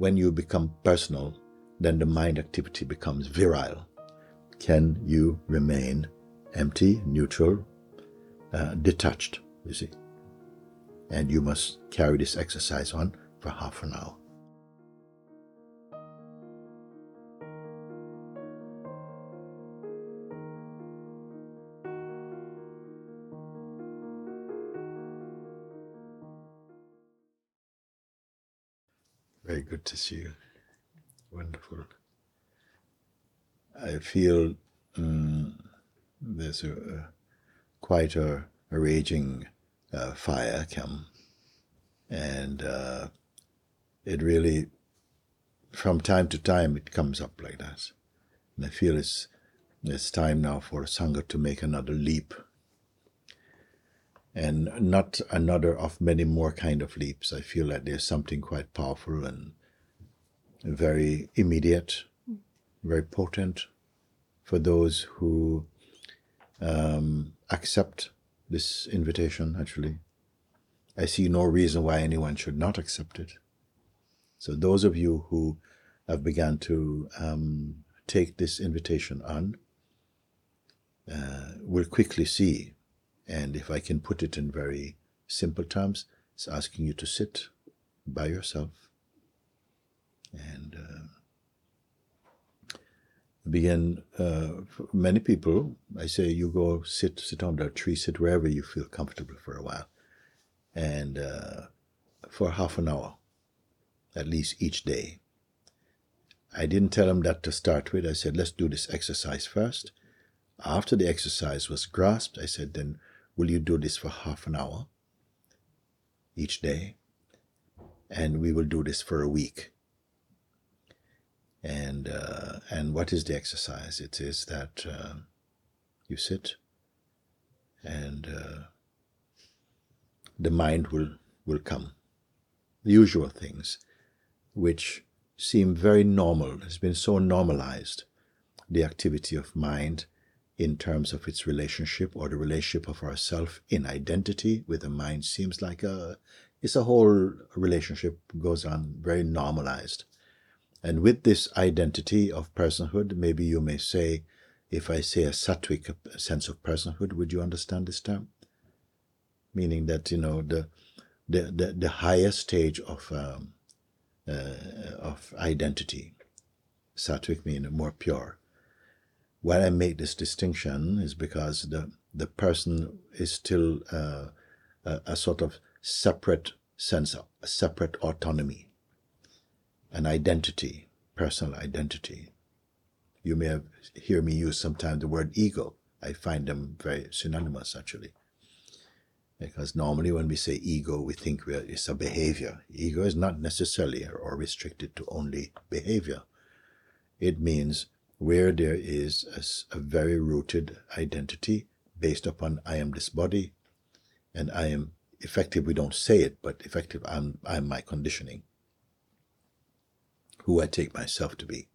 when you become personal, then the mind activity becomes virile. Can you remain empty, neutral, uh, detached, you see? And you must carry this exercise on for half an hour. Good to see you. Wonderful. I feel um, there's a, a, quite a, a raging uh, fire come, and uh, it really, from time to time, it comes up like that, and I feel it's it's time now for Sangha to make another leap and not another of many more kind of leaps. I feel like there's something quite powerful and very immediate, very potent for those who um, accept this invitation, actually. I see no reason why anyone should not accept it. So, those of you who have begun to um, take this invitation on uh, will quickly see and if I can put it in very simple terms, it's asking you to sit by yourself and uh, begin. Uh, many people, I say, you go sit, sit under a tree, sit wherever you feel comfortable for a while, and uh, for half an hour, at least each day. I didn't tell him that to start with. I said, let's do this exercise first. After the exercise was grasped, I said, then Will you do this for half an hour each day? And we will do this for a week. And uh, and what is the exercise? It is that uh, you sit, and uh, the mind will will come. The usual things, which seem very normal, It's been so normalized. The activity of mind in terms of its relationship or the relationship of ourself in identity with the mind seems like a it's a whole relationship goes on very normalized and with this identity of personhood maybe you may say if i say a sattvic sense of personhood would you understand this term? Meaning that you know the the the, the highest stage of um, uh, of identity. Sattvic meaning more pure. Why I make this distinction is because the the person is still uh, a, a, sort of separate sense, a separate autonomy, an identity, personal identity. You may have hear me use sometimes the word ego. I find them very synonymous actually. Because normally when we say ego, we think it's a behavior. Ego is not necessarily or restricted to only behavior. It means where there is a, a very rooted identity based upon I am this body and I am effective, we don't say it, but effective, I'm, I'm my conditioning, who I take myself to be.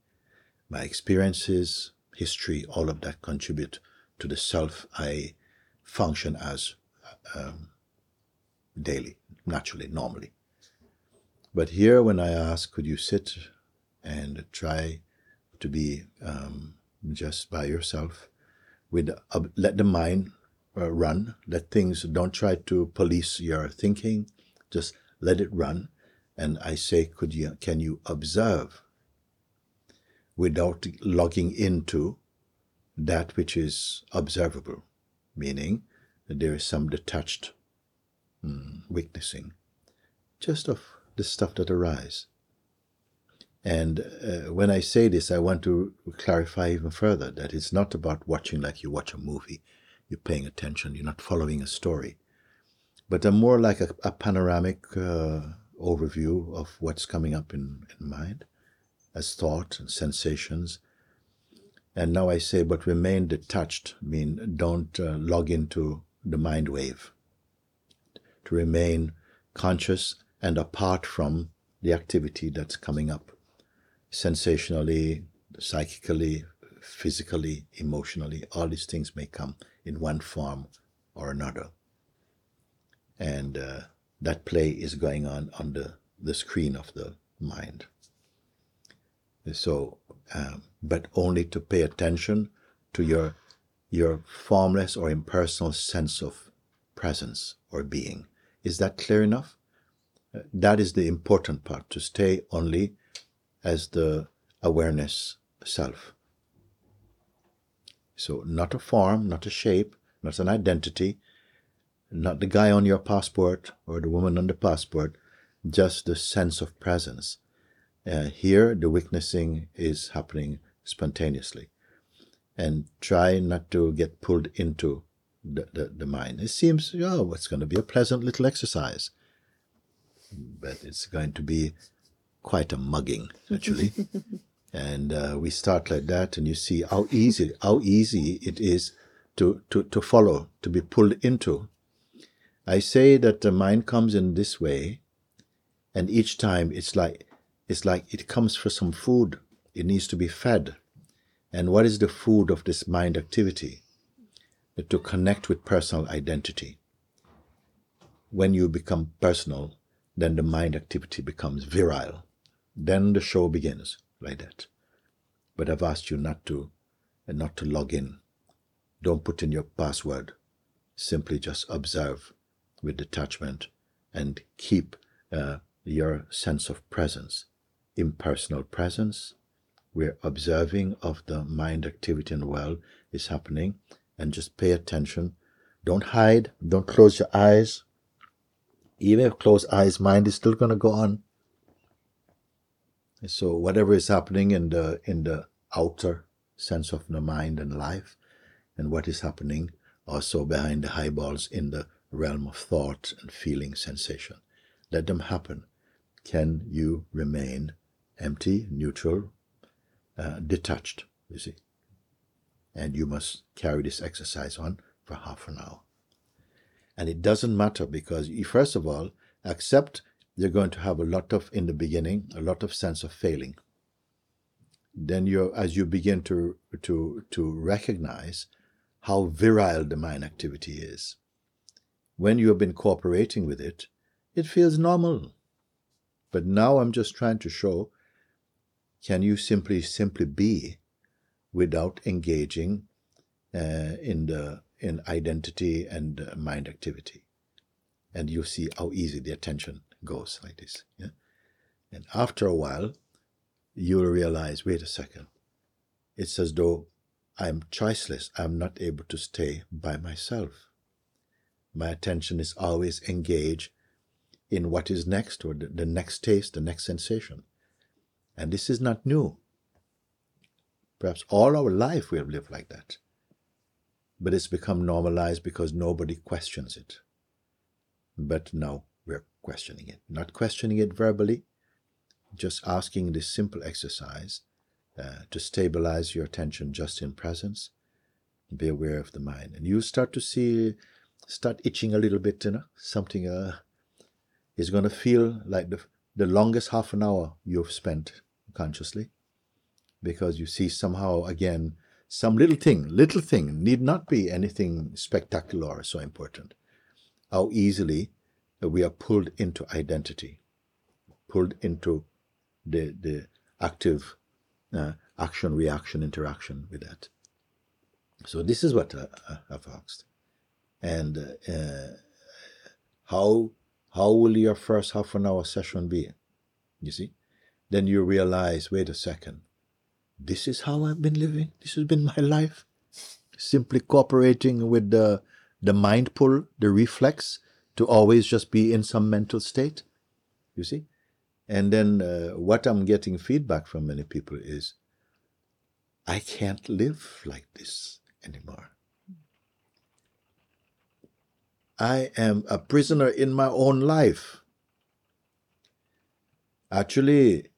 My experiences, history, all of that contribute to the self I function as um, daily, naturally, normally. But here, when I ask, could you sit and try to be um, just by yourself. With uh, let the mind uh, run. Let things don't try to police your thinking. Just let it run. And I say, could you can you observe without logging into that which is observable, meaning there is some detached mm, witnessing, just of the stuff that arises. And uh, when I say this, I want to clarify even further that it's not about watching like you watch a movie. You're paying attention, you're not following a story, but a more like a, a panoramic uh, overview of what's coming up in, in mind as thought and sensations. And now I say, but remain detached, mean, don't uh, log into the mind wave. To remain conscious and apart from the activity that's coming up sensationally, psychically, physically, emotionally, all these things may come in one form or another. And uh, that play is going on on the, the screen of the mind. So, um, but only to pay attention to your your formless or impersonal sense of presence or being. Is that clear enough? Uh, That is the important part to stay only as the awareness self. So, not a form, not a shape, not an identity, not the guy on your passport or the woman on the passport, just the sense of presence. Uh, here, the witnessing is happening spontaneously. And try not to get pulled into the, the, the mind. It seems, oh, it's going to be a pleasant little exercise. But it's going to be quite a mugging, actually. and uh, we start like that, and you see how easy, how easy it is to, to, to follow, to be pulled into. I say that the mind comes in this way, and each time it's like it's like it comes for some food. It needs to be fed. And what is the food of this mind activity? To connect with personal identity. When you become personal, then the mind activity becomes virile. Then the show begins like that. But I've asked you not to, and not to log in. Don't put in your password. Simply just observe with detachment and keep uh, your sense of presence, impersonal presence, where observing of the mind activity in the world is happening, and just pay attention. Don't hide, don't close your eyes. Even if closed eyes, mind is still going to go on. So whatever is happening in the in the outer sense of the mind and life, and what is happening also behind the eyeballs in the realm of thought and feeling sensation. Let them happen. Can you remain empty, neutral, uh, detached? You see. And you must carry this exercise on for half an hour. And it doesn't matter because you, first of all, accept you're going to have a lot of, in the beginning, a lot of sense of failing. Then you as you begin to, to, to recognize how virile the mind activity is. When you have been cooperating with it, it feels normal. But now I'm just trying to show can you simply simply be without engaging uh, in the in identity and uh, mind activity? And you see how easy the attention goes like this yeah? And after a while you'll realize wait a second it's as though i'm choiceless. I'm not able to stay by myself my attention is always engaged in what is next or the, next taste the next sensation. And this is not new. Perhaps all our life we have lived like that. But it's become normalized because nobody questions it. But now we're questioning it. Not questioning it verbally just asking this simple exercise uh, to stabilize your attention just in presence. Be aware of the mind. And you start to see start itching a little bit you know something uh, is going to feel like the, the longest half an hour you've spent consciously. Because you see somehow again some little thing little thing need not be anything spectacular or so important. How easily we are pulled into identity pulled into the the active uh, action reaction interaction with that. So this is what I, i've asked and uh, how how will your first half an hour session be? You see? Then you realize wait a second. This is how i've been living. This has been my life. Simply cooperating with the the mind pull the reflex to always just be in some mental state. You see? And then uh, what i'm getting feedback from many people is i can't live like this anymore I am a prisoner in my own life. Actually,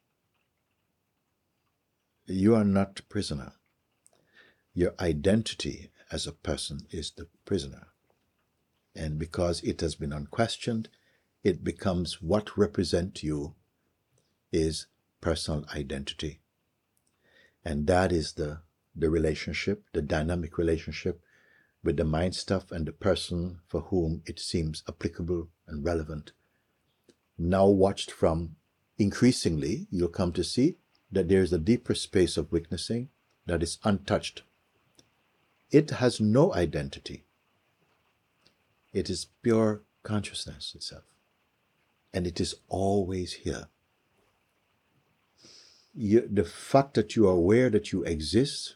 you are not prisoner. Your identity as a person is the prisoner. And because it has been unquestioned, it becomes what represent you is personal identity. And that is the, the relationship, the dynamic relationship with the mind stuff and the person for whom it seems applicable and relevant. Now watched from increasingly, you'll come to see that there is a deeper space of witnessing that is untouched. It has no identity. It is pure consciousness itself. And it is always here. You, the fact that you are aware that you exist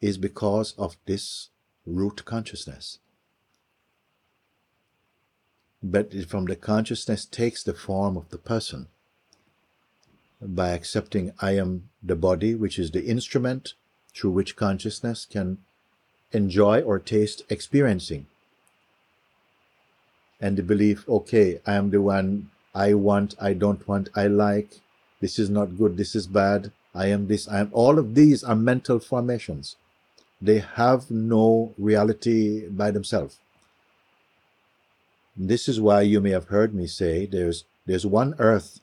is because of this root consciousness. But from the consciousness takes the form of the person by accepting I am the body, which is the instrument through which consciousness can enjoy or taste experiencing. And the belief, okay, I am the one I want, I don't want, I like, this is not good, this is bad, I am this, I am. All of these are mental formations. They have no reality by themselves. This is why you may have heard me say there's there's one earth,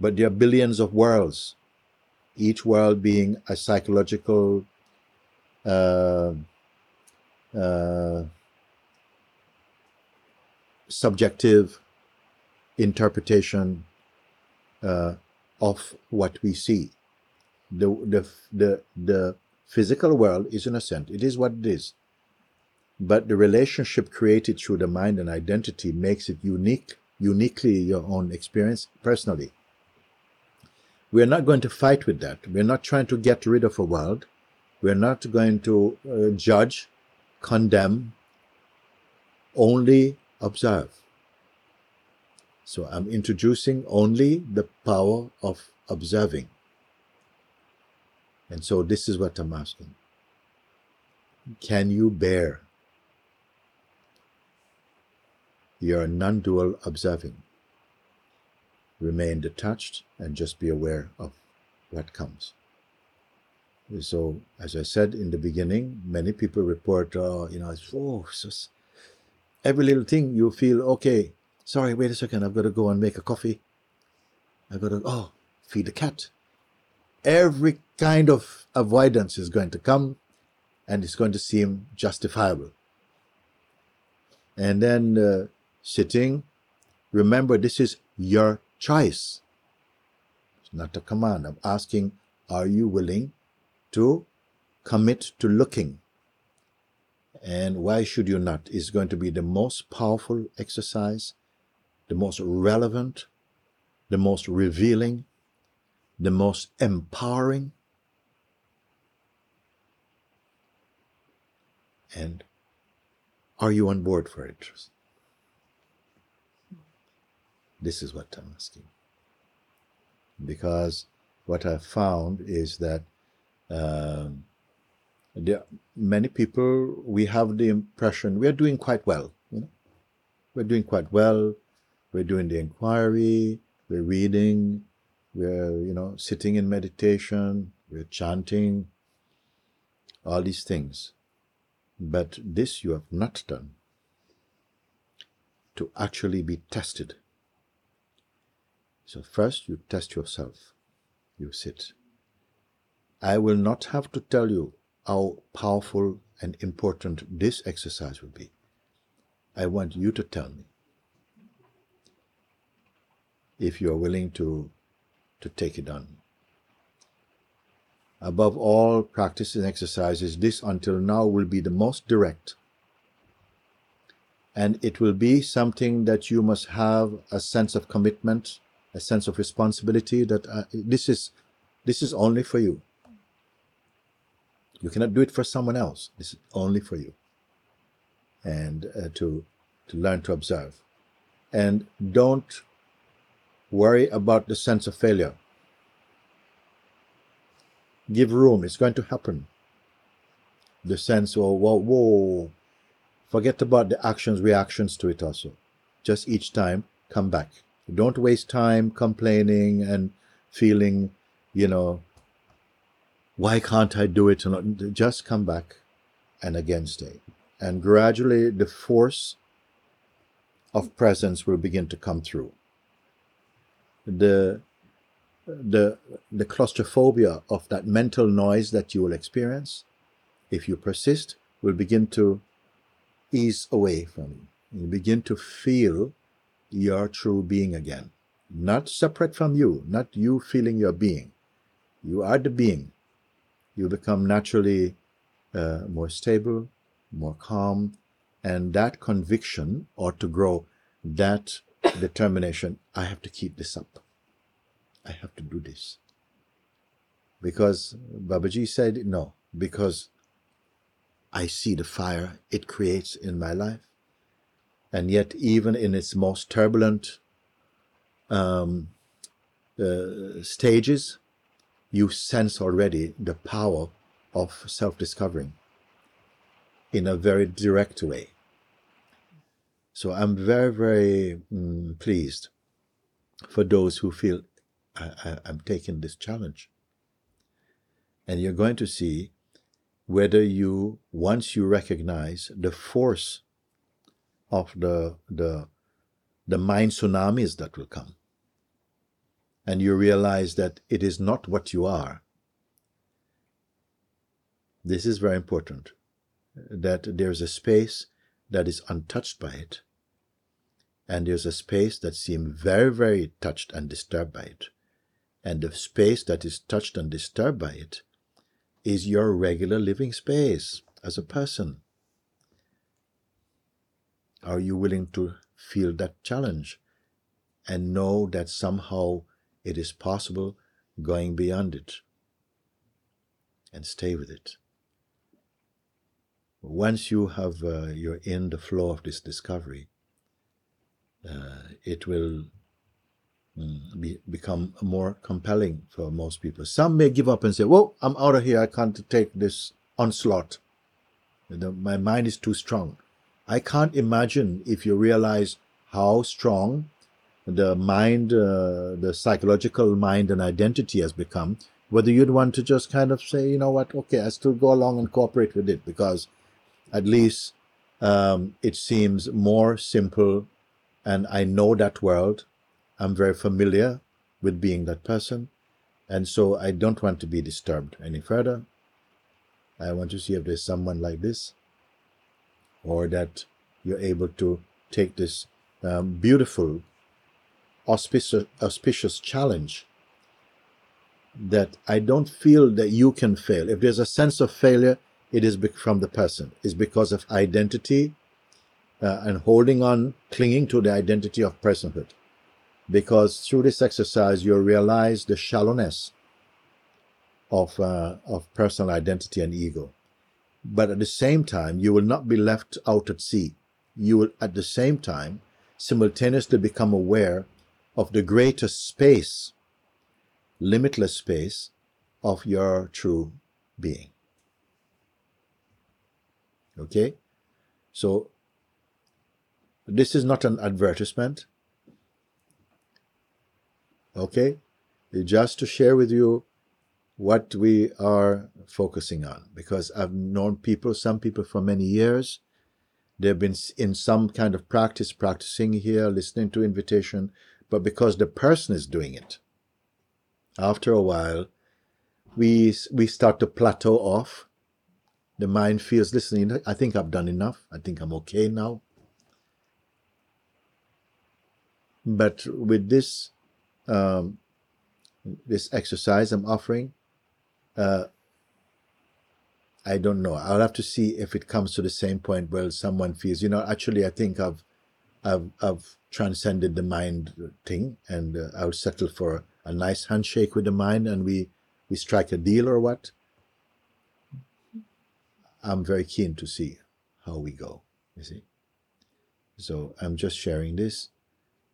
but there are billions of worlds, each world being a psychological uh, uh, subjective interpretation uh, of what we see. The, the, the, the physical world is innocent. It is what it is. But the relationship created through the mind and identity makes it unique, uniquely your own experience personally. We're not going to fight with that. We're not trying to get rid of a world. We're not going to uh, judge, condemn, only observe. So I'm introducing only the power of observing. And so this is what I'm asking. Can you bear your non dual observing? Remain detached and just be aware of what comes. So, as I said in the beginning, many people report, uh, you know, it's, oh, it's every little thing you feel, okay, sorry, wait a second, I've got to go and make a coffee. I've got to, oh, feed the cat. Every kind of avoidance is going to come and it's going to seem justifiable. And then uh, sitting, remember this is your choice. It's not a command. I'm asking, are you willing to commit to looking? And why should you not? Is going to be the most powerful exercise, the most relevant, the most revealing, the most empowering. And are you on board for it? This is what I'm asking. Because what I've found is that um, there many people, we have the impression we are doing quite well. You know? We're doing quite well. We're doing the inquiry. We're reading. We're, you know, sitting in meditation. We're chanting. All these things. But this you have not done to actually be tested so first you test yourself. You sit. I will not have to tell you how powerful and important this exercise will be. I want you to tell me if you are willing to, to take it on. Above all practices and exercises, this until now will be the most direct. And it will be something that you must have a sense of commitment a sense of responsibility that uh, this is this is only for you. You cannot do it for someone else. This is only for you. And uh, to to learn to observe, and don't worry about the sense of failure. Give room. It's going to happen. The sense, of whoa, whoa. Forget about the actions, reactions to it also. Just each time, come back. Don't waste time complaining and feeling, you know, why can't I do it? Just come back and again stay. And gradually the force of presence will begin to come through. The the the claustrophobia of that mental noise that you will experience, if you persist, will begin to ease away from you. You begin to feel your true being again. Not separate from you, not you feeling your being, You are the being. You become naturally uh, more stable, more calm, and that conviction ought to grow. That determination, I have to keep this up. I have to do this. Because Babaji said, no, because I see the fire it creates in my life. And yet, even in its most turbulent um, uh, stages, you sense already the power of self discovering in a very direct way. So I'm very, very mm, pleased for those who feel I, I'm taking this challenge. And you're going to see whether you, once you recognize the force of the, the, the mind tsunamis that will come, and you realize that it is not what you are. This is very important that there's a space that is untouched by it, and there's a space that seems very, very touched and disturbed by it. And the space that is touched and disturbed by it is your regular living space as a person. Are you willing to feel that challenge and know that somehow it is possible going beyond it and stay with it? Once you have uh, you're in the flow of this discovery, uh, it will mm, be, become more compelling for most people. Some may give up and say, "Well, I'm out of here. I can't take this onslaught. The, my mind is too strong." I can't imagine if you realize how strong the mind, uh, the psychological mind and identity has become, whether you'd want to just kind of say, you know what, okay, I still go along and cooperate with it because at least um, it seems more simple and I know that world. I'm very familiar with being that person. And so I don't want to be disturbed any further. I want to see if there's someone like this or that you're able to take this um, beautiful, auspicious, auspicious challenge that I don't feel that you can fail. If there's a sense of failure, it is from the person. It's because of identity uh, and holding on, clinging to the identity of personhood. Because through this exercise, you realize the shallowness of, uh, of personal identity and ego. But at the same time, you will not be left out at sea. You will, at the same time, simultaneously become aware of the greater space, limitless space of your true being. Okay? So this is not an advertisement. Okay? Just to share with you what we are focusing on. Because I've known people, some people for many years. They've been in some kind of practice, practicing here, listening to invitation, but because the person is doing it, after a while, we we start to plateau off. The mind feels, listen, I think I've done enough. I think I'm okay now. But with this um, this exercise I'm offering, uh, I don't know. I'll have to see if it comes to the same point where someone feels, you know, actually, I think I've I've, I've transcended the mind thing, and uh, I'll settle for a nice handshake with the mind, and we we strike a deal or what. I'm very keen to see how we go. You see. So I'm just sharing this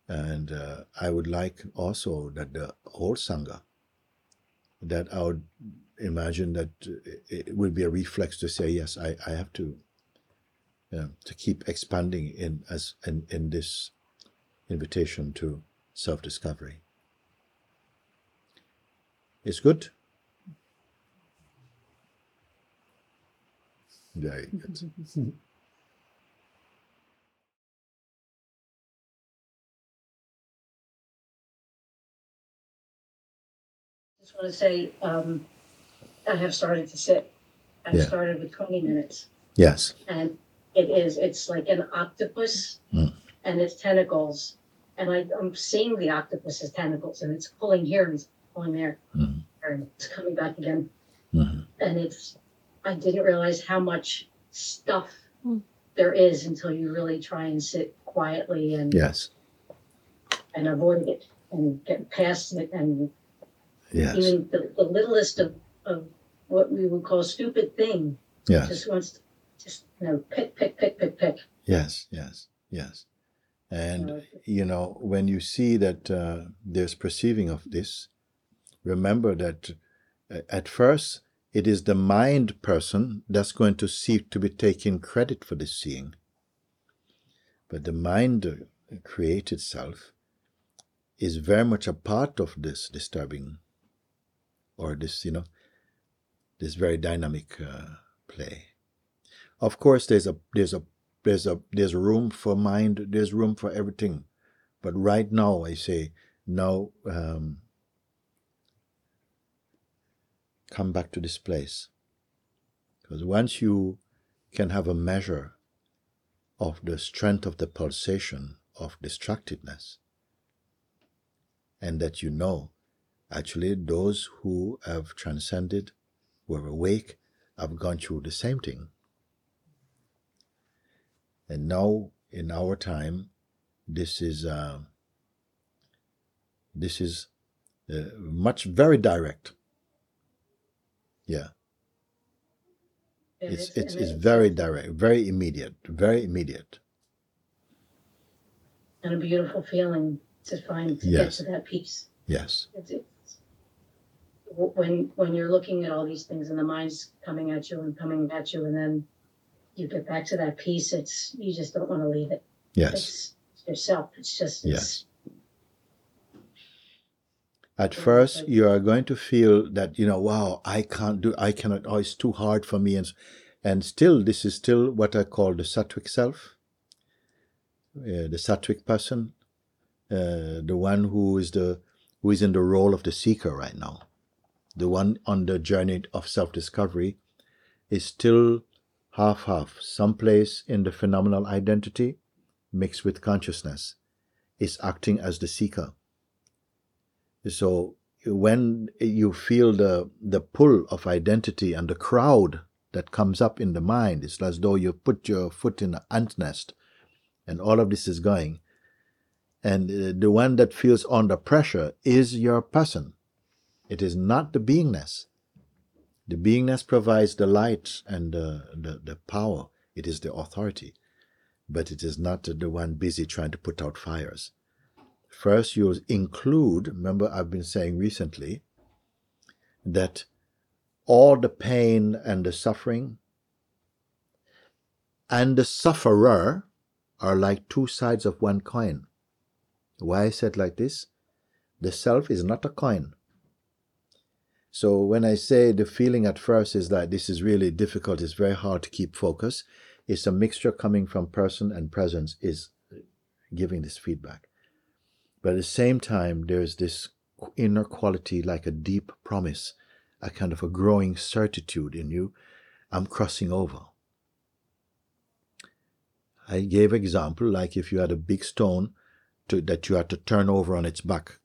and uh, I would like also that the whole Sangha, that I would imagine that it will be a reflex to say, yes, I, I have to to keep expanding in as in, in this invitation to self-discovery. It's good. Good. just want to say, um, I have started to sit. I Yeah. started with 20 minutes, Yes. and it is, it's like an octopus Mm. and its tentacles. And I, I'm seeing the octopus's tentacles, and it's pulling here and it's pulling there. Mm. And it's coming back again. Mhm. And it's, I didn't realize how much stuff Hmm. there is until you really try and sit quietly and, Yes. and avoid it and get past it. And Yes. even the, the littlest of, of what we would call stupid thing Yes. just wants to just, you know, pick, pick, pick, pick, pick. Yes. Yes. Yes. And Uh, you know, when you see that uh, there's perceiving of this, remember that uh, at first it is the mind person that's going to seek to be taking credit for this seeing. But the mind uh, created self is very much a part of this disturbing or this, you know, this very dynamic uh, play. Of course, there's a there's a there's a there's room for mind there's room for everything but right now i say now um, come back to this place. Because once you can have a measure of the strength of the pulsation of distractedness and that you know actually those who have transcended who awake have gone through the same thing. And now in our time this is uh, this is uh, much very direct yeah it's it's, it's very direct very immediate very immediate And a beautiful feeling to find, to Yes. get to that peace. yes It's, it's, when, when you're looking at all these things and the mind's coming at you and coming at you and then you get back to that peace, it's, you just don't want to leave it. yes It's yourself. It's just, it's, at first you are going to feel that you know wow i can't do i cannot oh it's too hard for me. And and still this is still what i call the sattvic self. Uh, the sattvic person uh, the one who is the who is in the role of the seeker right now. The one on the journey of self-discovery is still half half someplace in the phenomenal identity mixed with consciousness is acting as the seeker so when you feel the the pull of identity and the crowd that comes up in the mind, it's as though you put your foot in an ant nest, and all of this is going. And uh, the one that feels under pressure is your person. It is not the beingness. The beingness provides the light and the, the, the power. It is the authority. But it is not the one busy trying to put out fires. First, you'll include, remember, I've been saying recently that all the pain and the suffering and the sufferer are like two sides of one coin. Why I said like this? The self is not a coin. So when I say the feeling at first is that this is really difficult, it's very hard to keep focus, it's a mixture coming from person and presence is giving this feedback. But at the same time, there's this inner quality like a deep promise, a kind of a growing certitude in you. I'm crossing over. I gave example like if you had a big stone to, that you had to turn over on its back.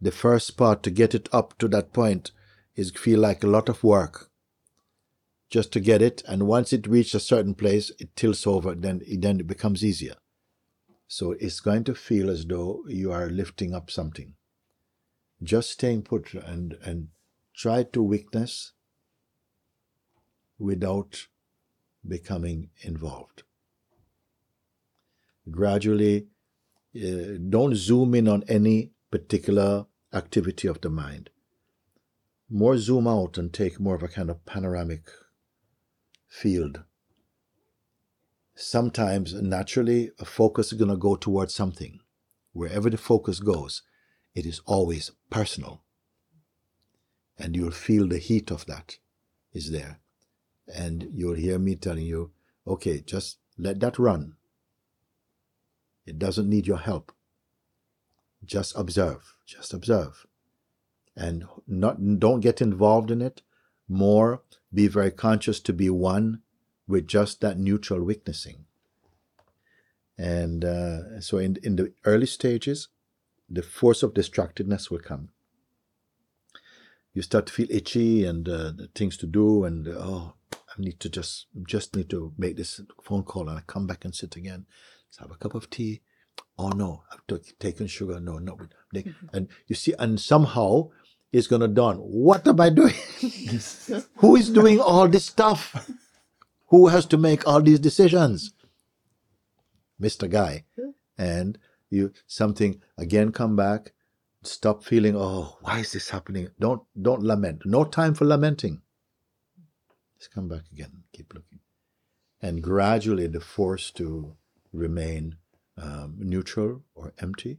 The first part to get it up to that point is feel like a lot of work just to get it, and once it reaches a certain place, it tilts over. Then then it becomes easier. So it's going to feel as though you are lifting up something. Just staying put and, and try to witness without becoming involved. Gradually, uh, don't zoom in on any particular activity of the mind. More zoom out and take more of a kind of panoramic field sometimes naturally a focus is going to go towards something. Wherever the focus goes, it is always personal. And you'll feel the heat of that is there. And you'll hear me telling you, okay, just let that run. It doesn't need your help. Just observe, just observe. And not don't get involved in it. More be very conscious to be one with just that neutral witnessing. And uh, so, in, in the early stages, the force of distractedness will come. you start to feel itchy and uh, things to do, and oh, I need to just just need to make this phone call, and I come back and sit again. Let's have a cup of tea. Oh no, I've t- taken sugar. No, no. And you see, and somehow it's gonna dawn. What am I doing? Who is doing all this stuff? Who has to make all these decisions? Mr. Guy. And you something again come back, stop feeling, oh, why is this happening? Don't don't lament. No time for lamenting. Just come back again, keep looking. And gradually the force to remain um, neutral or empty,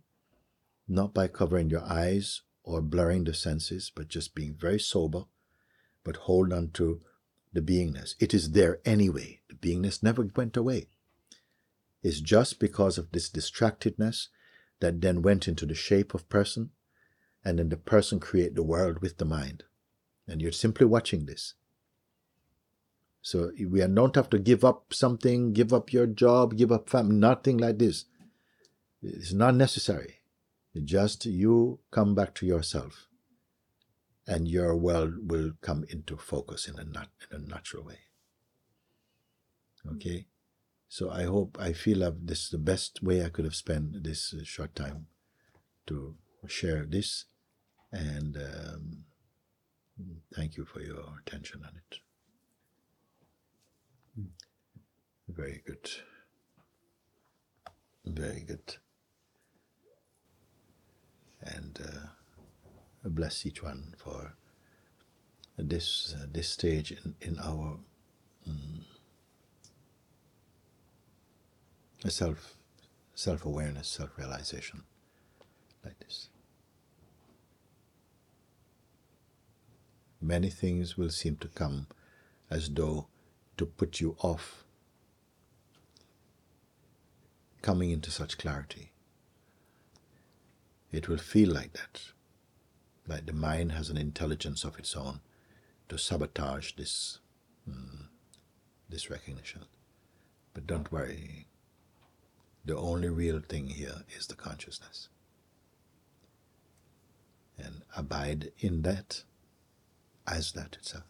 not by covering your eyes or blurring the senses, but just being very sober, but hold on to the beingness. It is there anyway. The beingness never went away. It's just because of this distractedness that then went into the shape of person, and then the person create the world with the mind. And you're simply watching this. So we don't have to give up something, give up your job, give up family, nothing like this. It's not necessary. Just you come back to yourself, and your world will come into focus in a nat- in a natural way. Okay, so I hope I feel this is the best way I could have spent this uh, short time to share this, and um, thank you for your attention on it. Very good. Very good. And uh, bless each one for this uh, this stage in, in our um, self self awareness, self realization, like this. Many things will seem to come as though to put you off coming into such clarity. It will feel like that, like the mind has an intelligence of its own to sabotage this, mm, this recognition. But don't worry, the only real thing here is the consciousness. And abide in that as that itself.